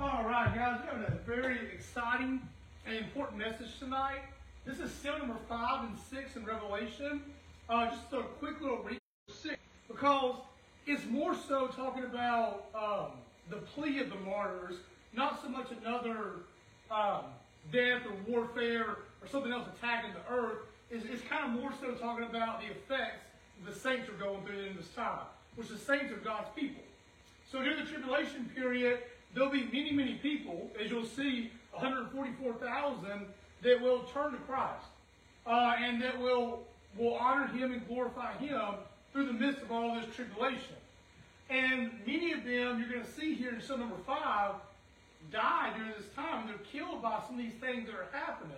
All right, guys, we have a very exciting and important message tonight. This is seal number five and six in Revelation. Uh, just a quick little read six because it's more so talking about um, the plea of the martyrs, not so much another um, death or warfare or something else attacking the earth. It's, it's kind of more so talking about the effects the saints are going through in this time, which the saints are God's people. So during the tribulation period, there'll be many, many people, as you'll see, 144,000 that will turn to Christ uh, and that will will honor Him and glorify Him through the midst of all this tribulation. And many of them, you're going to see here in Psalm number five, die during this time. They're killed by some of these things that are happening.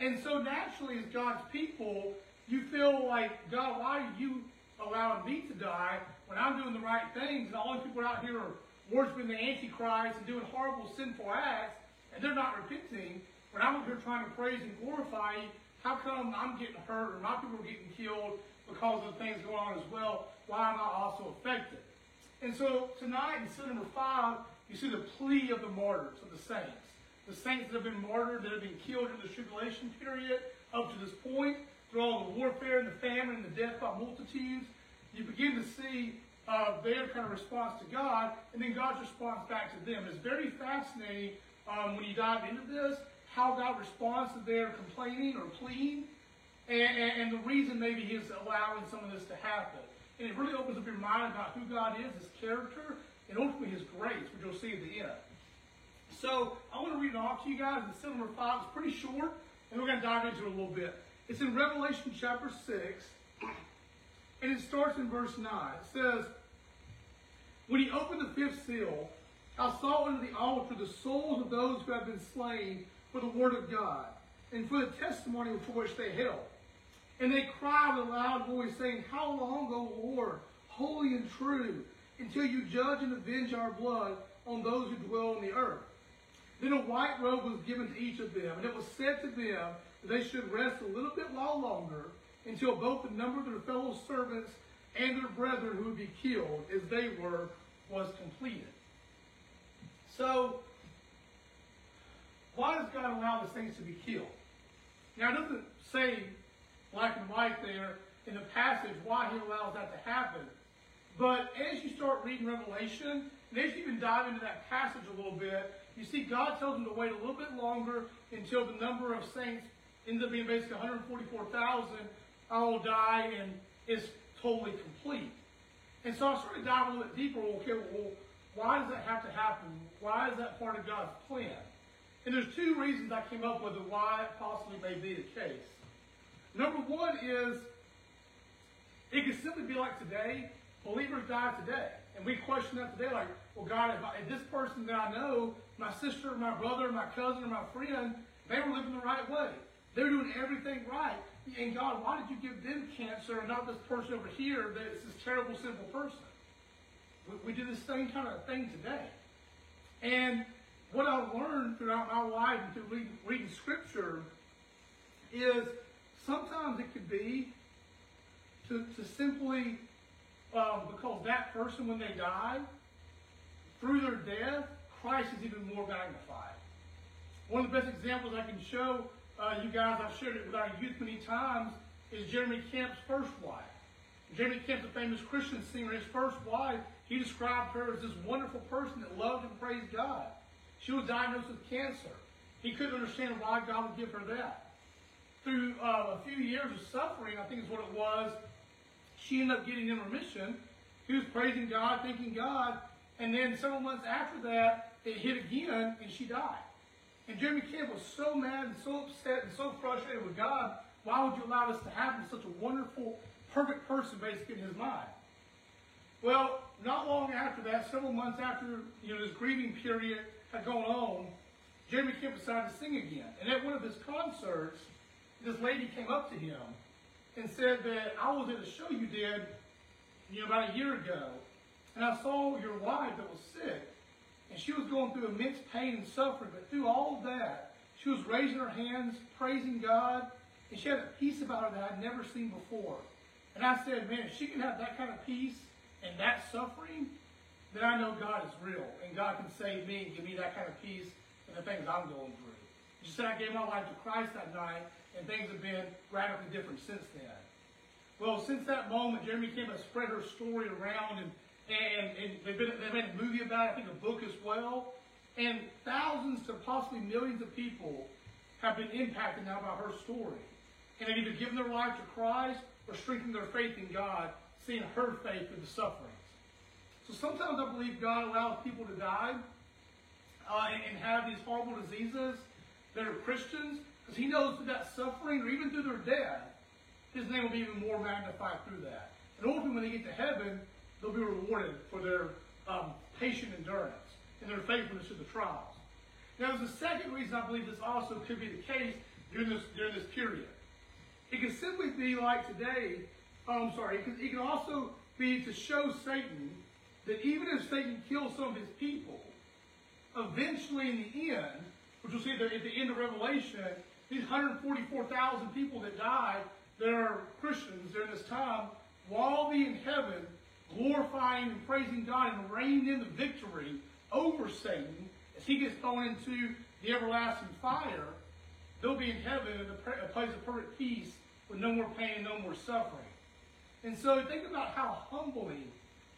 And so naturally, as God's people, you feel like, God, why are you allowing me to die when I'm doing the right things and all the people out here are worshiping the Antichrist and doing horrible, sinful acts, and they're not repenting. When I'm up here trying to praise and glorify you, how come I'm getting hurt or my people are getting killed because of the things going on as well? Why am I also affected? And so tonight in seal number five, you see the plea of the martyrs, of the saints. The saints that have been martyred, that have been killed in the tribulation period up to this point, through all the warfare and the famine and the death by multitudes, you begin to see uh, their kind of response to God, and then God's response back to them. It's very fascinating um, when you dive into this, how God responds to their complaining or pleading, and, and, and, the reason maybe He's allowing some of this to happen. And it really opens up your mind about who God is, His character, and ultimately His grace, which you'll see at the end. So I want to read it off to you guys. It's number five. It's pretty short, and we're going to dive into it a little bit. It's in Revelation chapter 6, and it starts in verse 9. It says, When he opened the fifth seal, I saw under the altar the souls of those who have been slain for the word of God and for the testimony for which they held. And they cried with a loud voice, saying, How long, O Lord, holy and true, until you judge and avenge our blood on those who dwell on the earth? Then a white robe was given to each of them, and it was said to them, that they should rest a little bit while longer until both the number of their fellow servants and their brethren who would be killed as they were was completed. So, why does God allow these things to be killed? Now, it doesn't say black and white there in the passage why he allows that to happen. But as you start reading Revelation, and as you even dive into that passage a little bit, you see God tells them to wait a little bit longer until the number of saints ends up being basically 144,000 all die and it's totally complete. And so I started diving a little bit deeper. Okay, well, why does that have to happen? Why is that part of God's plan? And there's two reasons I came up with why it possibly may be the case. Number one is it could simply be like today, believers die today. And we question that today, like, well, God, if, I, if this person that I know, my sister, my brother, my cousin, or my friend, they were living the right way. They're doing everything right. And God, why did you give them cancer and not this person over here that's this terrible, simple person? We, we do the same kind of thing today. And what I've learned throughout my life and through reading, reading Scripture is sometimes it could be to, to simply, um, because that person, when they die, through their death, Christ is even more magnified. One of the best examples I can show uh, you guys, I've shared it with our youth many times, is Jeremy Camp's first wife. Jeremy Camp, the famous Christian singer, his first wife, he described her as this wonderful person that loved and praised God. She was diagnosed with cancer. He couldn't understand why God would give her that. Through uh, a few years of suffering, I think is what it was, she ended up getting in remission. He was praising God, thanking God, and then several months after that, it hit again, and she died. And Jeremy Camp was so mad and so upset and so frustrated with God. Why would you allow this to happen to such a wonderful, perfect person, basically, in his mind? Well, not long after that, several months after you know this grieving period had gone on, Jeremy Camp decided to sing again. And at one of his concerts, this lady came up to him and said that I was at a show you did, you know, about a year ago, and I saw your wife that was sick, and she was going through immense pain and suffering, but through all that, she was raising her hands, praising God, and she had a peace about her that I'd never seen before. And I said, man, if she can have that kind of peace and that suffering, then I know God is real and God can save me and give me that kind of peace in the things I'm going through. She said I gave my life to Christ that night, and things have been radically different since then. Well, since that moment, Jeremy came to spread her story around, and and, and they've, been, they've made a movie about it, I think a book as well. And thousands to possibly millions of people have been impacted now by her story. And they've either given their life to Christ or strengthened their faith in God, seeing her faith through the sufferings. So sometimes I believe God allows people to die uh, and, have these horrible diseases that are Christians because He knows through that suffering or even through their death, His name will be even more magnified through that. And ultimately, when they get to heaven, they'll be rewarded for their um, patient endurance and their faithfulness to the trials. Now, there's a second reason I believe this also could be the case during this during this period. It could simply be like today. Oh, I'm sorry. It could, it can also be to show Satan that even if Satan kills some of his people, eventually in the end, which we'll see at the, at the end of Revelation, these 144,000 people that died that are Christians during this time will all be in heaven glorifying and praising God and reigning in the victory over Satan as he gets thrown into the everlasting fire, they'll be in heaven in a place of perfect peace with no more pain and no more suffering. And so think about how humbling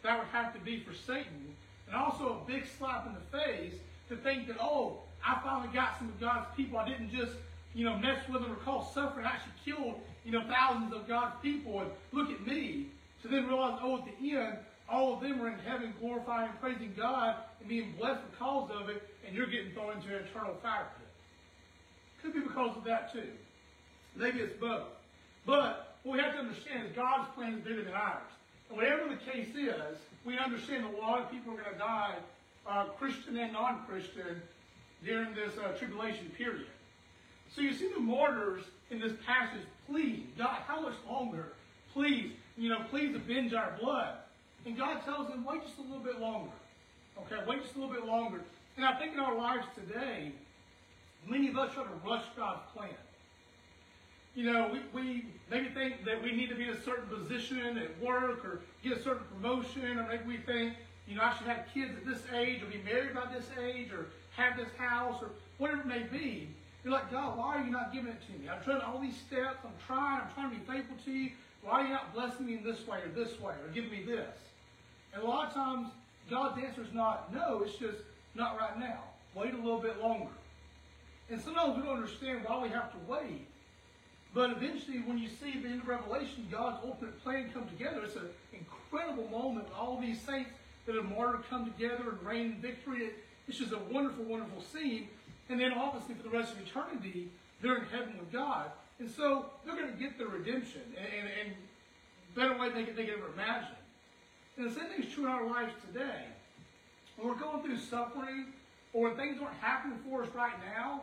that would have to be for Satan, and also a big slap in the face to think that, oh, I finally got some of God's people. I didn't just, you know, mess with them or cause suffering. I actually killed, you know, thousands of God's people. And look at me. To then realize, oh, at the end, all of them are in heaven glorifying and praising God and being blessed because of it, and you're getting thrown into an eternal fire pit. Could be because of that too. Maybe it's both. But what we have to understand is God's plan is bigger than ours. And whatever the case is, we understand that a lot of people are going to die, uh, Christian and non-Christian, during this uh, tribulation period. So you see the martyrs in this passage plead, God, how much longer? Please, you know, please avenge our blood. And God tells them, wait just a little bit longer. Okay, wait just a little bit longer. And I think in our lives today, many of us try to rush God's plan. You know, we, we maybe think that we need to be in a certain position at work or get a certain promotion, or maybe we think, you know, I should have kids at this age or be married by this age or have this house or whatever it may be. You're like, God, why are you not giving it to me? I've tried all these steps. I'm trying. I'm trying to be faithful to you. Why are you not blessing me in this way or this way or giving me this? And a lot of times, God's answer is not no, it's just not right now. Wait a little bit longer. And sometimes we don't understand why we have to wait. But eventually, when you see the end of Revelation, God's ultimate plan come together, it's an incredible moment. All these saints that have martyred come together and reign in victory. It's just a wonderful, wonderful scene. And then obviously for the rest of eternity, they're in heaven with God. And so they're going to get their redemption and, better way they can, they can ever imagine. And the same thing is true in our lives today. When we're going through suffering or when things aren't happening for us right now,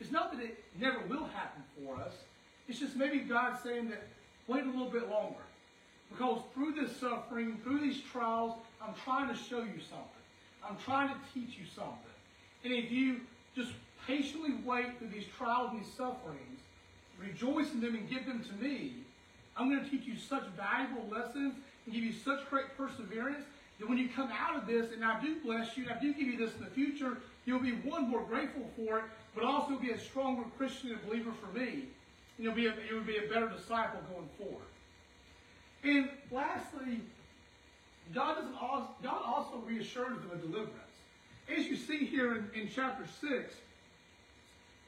it's not that it never will happen for us. It's just maybe God's saying that wait a little bit longer. Because through this suffering, through these trials, I'm trying to show you something. I'm trying to teach you something. And if you just patiently wait through these trials and these sufferings, rejoice in them and give them to me, I'm going to teach you such valuable lessons and give you such great perseverance that when you come out of this, and I do bless you, and I do give you this in the future, you'll be one more grateful for it, but also be a stronger Christian and believer for me. And you'll be a, you'll be a better disciple going forward. And lastly, God, doesn't also, God also reassures them of deliverance. As you see here in, in chapter 6,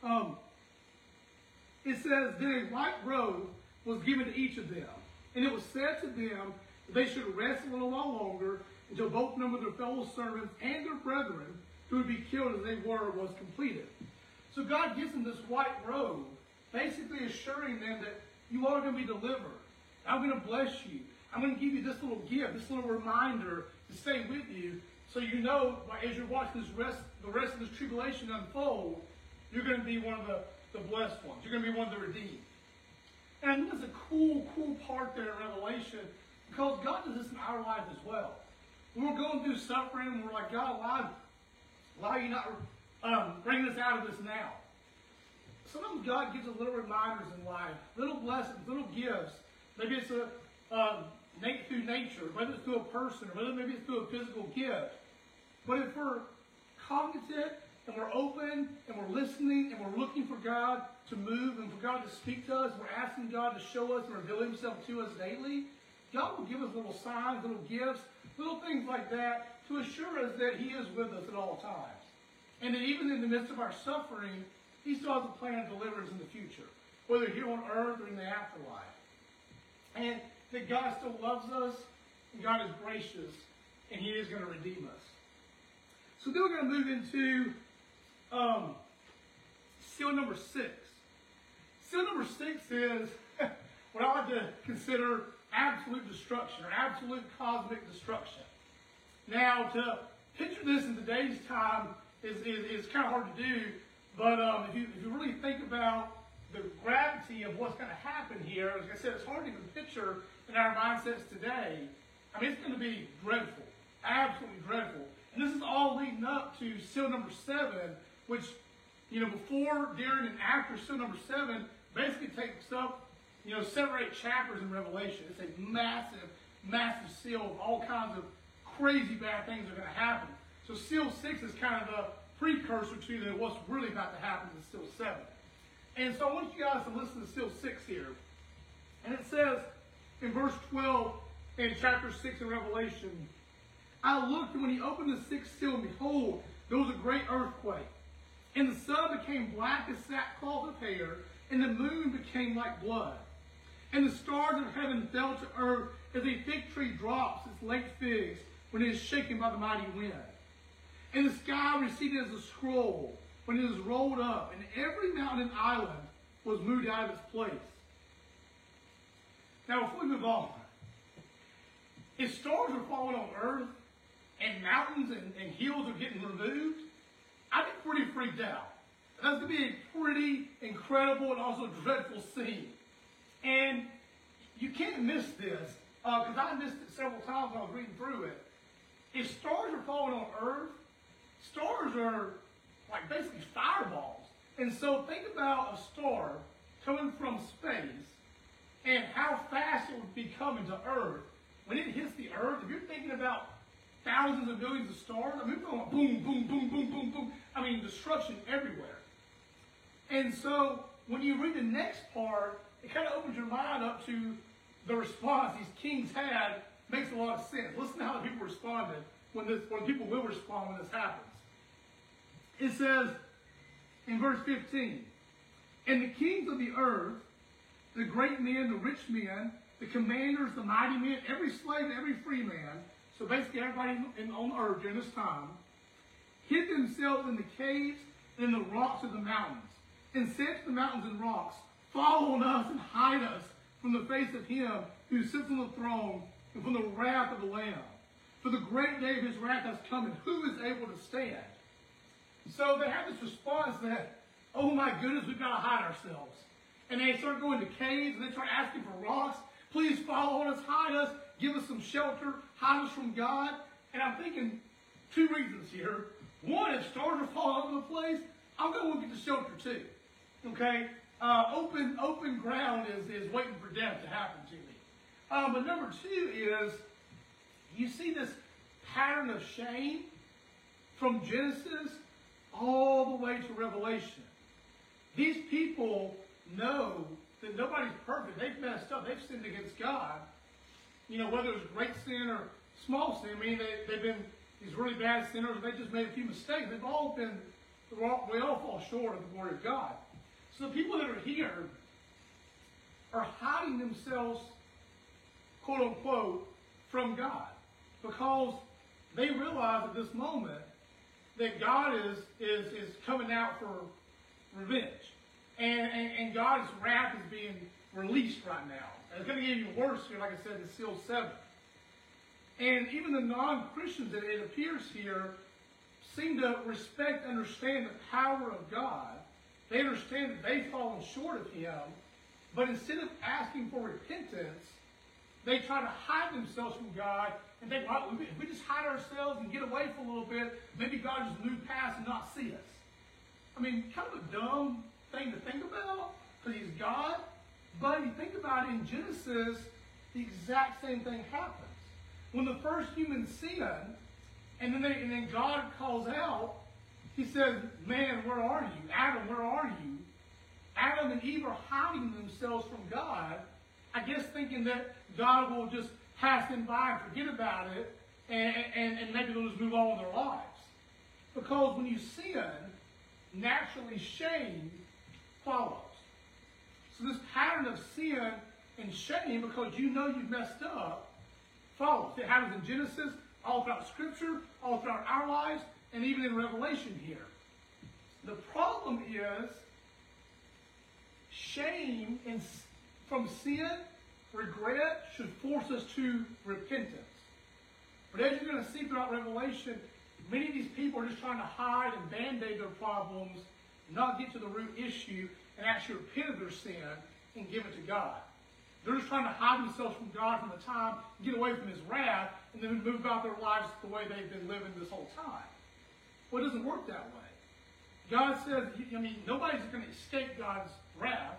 um, it says, Then a white robe was given to each of them. And it was said to them that they should rest a little while longer until both number of their fellow servants and their brethren who would be killed as they were was completed. So God gives them this white robe, basically assuring them that you are going to be delivered. I'm going to bless you. I'm going to give you this little gift, this little reminder to stay with you so you know as you're watching this rest, the rest of this tribulation unfold, you're going to be one of the, the blessed ones. You're going to be one of the redeemed. And there's a cool, cool part there in Revelation because God does this in our life as well. When we're going through suffering we're like, God, why, why are you not um, bringing us out of this now? Sometimes God gives us little reminders in life, little blessings, little gifts. Maybe it's a um, through nature, whether it's through a person, or whether maybe it's through a physical gift, But if we're cognitive and we're open and we're listening and we're looking for God to move and for God to speak to us, we're asking God to show us and reveal Himself to us daily, God will give us little signs, little gifts, little things like that to assure us that He is with us at all times. And that even in the midst of our suffering, He still has a plan of deliverance in the future, whether here on earth or in the afterlife. And that God still loves us, and God is gracious, and He is going to redeem us. So then we're going to move into um, seal number six. Seal number six is what I like to consider absolute destruction or absolute cosmic destruction. Now, to picture this in today's time is, is, is kind of hard to do, but um, if, you, if you really think about the gravity of what's going to happen here, like I said, it's hard to even picture in our mindsets today. I mean, it's going to be dreadful, absolutely dreadful. And this is all leading up to seal number seven, which, you know, before, during, and after seal number seven basically takes up, you know, seven or eight chapters in Revelation. It's a massive, massive seal of all kinds of crazy bad things are going to happen. So seal six is kind of a precursor to what's really about to happen in seal seven. And so I want you guys to listen to seal six here. And it says in verse 12 in chapter 6 in Revelation, I looked, and when he opened the sixth seal, and behold, there was a great earthquake. And the sun became black as sackcloth of hair, and the moon became like blood. And the stars of heaven fell to earth as a fig tree drops its late figs when it is shaken by the mighty wind. And the sky receded as a scroll when it is rolled up, and every mountain and island was moved out of its place. Now, if we move on, if stars are falling on earth, and mountains and, and hills are getting removed, I'd be pretty freaked out. That's going to be a pretty incredible and also dreadful scene. And you can't miss this, because uh, I missed it several times when I was reading through it. If stars are falling on Earth, stars are like basically fireballs. And so think about a star coming from space and how fast it would be coming to Earth. When it hits the Earth, if you're thinking about thousands of millions of stars. I mean, boom, boom, boom, boom, boom, boom. I mean, destruction everywhere. And so when you read the next part, it kind of opens your mind up to the response these kings had. Makes a lot of sense. Listen to how the people responded when this, when people will respond when this happens. It says in verse 15, and the kings of the earth, the great men, the rich men, the commanders, the mighty men, every slave and every free man, so basically, everybody in, on earth during this time hid themselves in the caves and in the rocks of the mountains, and said to the mountains and rocks, Fall on us and hide us from the face of him who sits on the throne and from the wrath of the Lamb. For the great day of his wrath has come, and who is able to stand? So they have this response that, oh my goodness, we've got to hide ourselves. And they start going to caves, and they start asking for rocks. Please follow on us, hide us give us some shelter, hide from God. And I'm thinking two reasons here. One, if stars are falling over the place, I'm going to look at the shelter too. Okay? Uh, open open ground is, is waiting for death to happen to me. Um, but number two is you see this pattern of shame from Genesis all the way to Revelation. These people know that nobody's perfect. They've messed up. They've sinned against God you know, whether it's great sin or small sin, I mean, they, they've been these really bad sinners, they just made a few mistakes. They've all been, we all fall short of the glory of God. So the people that are here are hiding themselves, quote unquote, from God because they realize at this moment that God is, is, is coming out for revenge. And, and, and God's wrath is being released right now. And it's going to get even worse here, like I said, in seal 7. And even the non-Christians, that it appears here, seem to respect understand the power of God. They understand that they've fallen short of Him. But instead of asking for repentance, they try to hide themselves from God and think, well, if we just hide ourselves and get away for a little bit, maybe God just move past and not see us. I mean, kind of a dumb thing to think about because He's God. But you think about it, in Genesis, the exact same thing happens. When the first human sinned, And then they, and then God calls out. He says, "Man, where are you? Adam, where are you?" Adam and Eve are hiding themselves from God. I guess thinking that God will just pass them by and forget about it, and, and, and maybe they'll just move on with their lives. Because when you sin, naturally shame follows. So this pattern of sin and shame, because you know you've messed up, follows. It happens in Genesis, all throughout Scripture, all throughout our lives, and even in Revelation here. The problem is shame and from sin, regret should force us to repentance. But as you're going to see throughout Revelation, many of these people are just trying to hide and band-aid their problems, not get to the root issue, and actually repent of their sin and give it to God. They're just trying to hide themselves from God from the time, get away from His wrath, and then move about their lives the way they've been living this whole time. Well, it doesn't work that way. God says, I mean, nobody's going to escape God's wrath.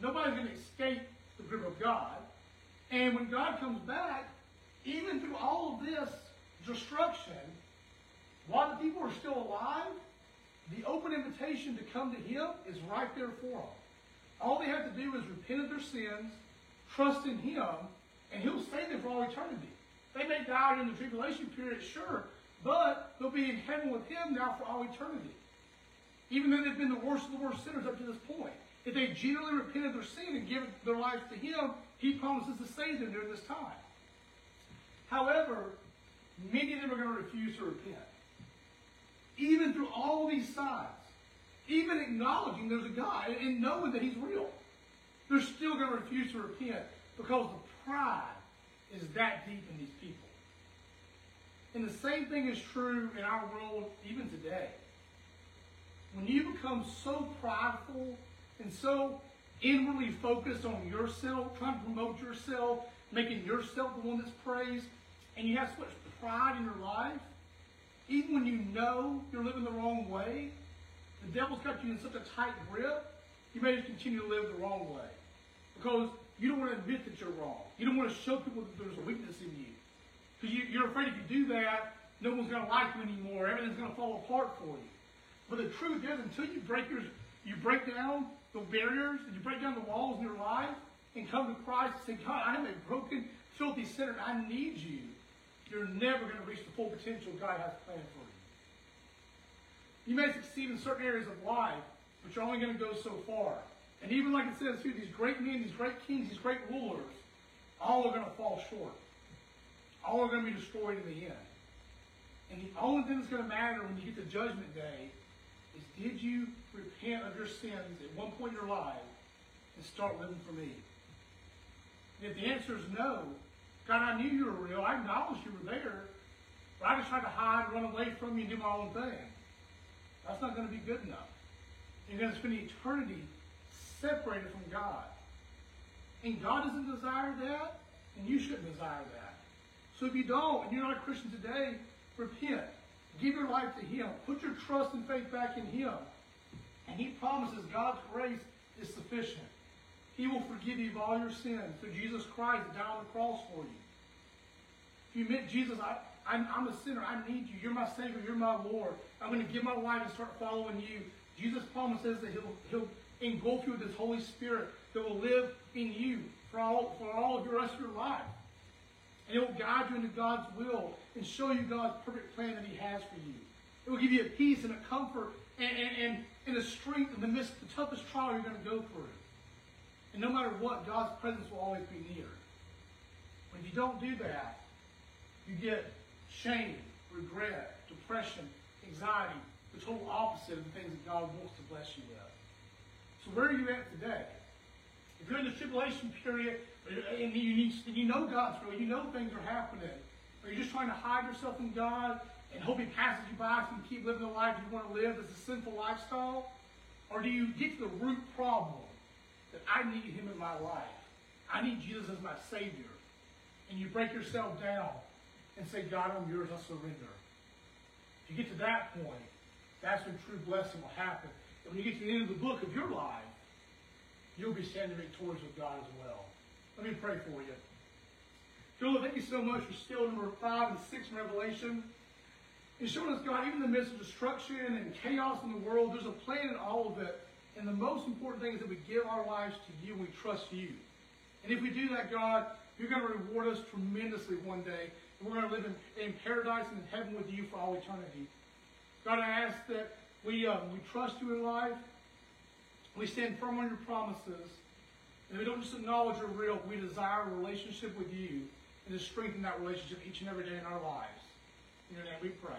Nobody's going to escape the grip of God. And when God comes back, even through all of this destruction, while the people are still alive, the open invitation to come to Him is right there for them. All they have to do is repent of their sins, trust in Him, and He'll save them for all eternity. They may die in the tribulation period, sure, but they'll be in heaven with Him now for all eternity. Even though they've been the worst of the worst sinners up to this point. If they genuinely repent of their sin and give their lives to Him, He promises to save them during this time. However, many of them are going to refuse to repent. Even through all these signs, even acknowledging there's a God and knowing that He's real, they're still going to refuse to repent because the pride is that deep in these people. And the same thing is true in our world even today. When you become so prideful and so inwardly focused on yourself, trying to promote yourself, making yourself the one that's praised, and you have so much pride in your life, even when you know you're living the wrong way, the devil's got you in such a tight grip, you may just continue to live the wrong way. Because you don't want to admit that you're wrong. You don't want to show people that there's a weakness in you. Because you, are afraid if you do that, no one's going to like you anymore. Everything's going to fall apart for you. But the truth is, until you break your, you break down the barriers, and you break down the walls in your life, and come to Christ and say, God, I'm a broken, filthy sinner. I need you. You're never going to reach the full potential God has planned for you. You may succeed in certain areas of life, but you're only going to go so far. And even like it says here, these great men, these great kings, these great rulers, all are going to fall short. All are going to be destroyed in the end. And the only thing that's going to matter when you get to Judgment Day is did you repent of your sins at one point in your life and start living for me? And if the answer is no, God, I knew you were real. I acknowledged you were there. But I just tried to hide, run away from you, and do my own thing. That's not going to be good enough. You're going to spend eternity separated from God. And God doesn't desire that, and you shouldn't desire that. So if you don't, and you're not a Christian today, repent. Give your life to Him. Put your trust and faith back in Him. And He promises God's grace is sufficient. He will forgive you of all your sins through Jesus Christ died on the cross for you. If you admit, Jesus, I, I'm, I'm a sinner. I need you. You're my Savior. You're my Lord. I'm going to give my life and start following you. Jesus promises that He'll, he'll engulf you with His Holy Spirit that will live in you for all, for all of the rest of your life. And it will guide you into God's will and show you God's perfect plan that He has for you. It will give you a peace and a comfort and, and, and, and a strength in the midst of the toughest trial you're going to go through. And no matter what, God's presence will always be near. When you don't do that, you get shame, regret, depression, anxiety, the total opposite of the things that God wants to bless you with. So where are you at today? If you're in the tribulation period and you, you know God's real, you know things are happening, are you just trying to hide yourself from God and hope He passes you by so you can keep living the life you want to live as a sinful lifestyle? Or do you get to the root problem that I need Him in my life? I need Jesus as my Savior. And you break yourself down and say, God, I'm yours, I surrender. If you get to that point, that's when true blessing will happen. And when you get to the end of the book of your life, you'll be standing victorious with God as well. Let me pray for you. Philip, thank you so much for seal number five and six in Revelation. and showing us, God, even in the midst of destruction and chaos in the world, there's a plan in all of it. And the most important thing is that we give our lives to you and we trust you. And if we do that, God, you're going to reward us tremendously one day. And we're going to live in, in paradise and in heaven with you for all eternity. God, I ask that we, um, we trust you in life. We stand firm on your promises. And we don't just acknowledge you're real, we desire a relationship with you and to strengthen that relationship each and every day in our lives. In your name we pray.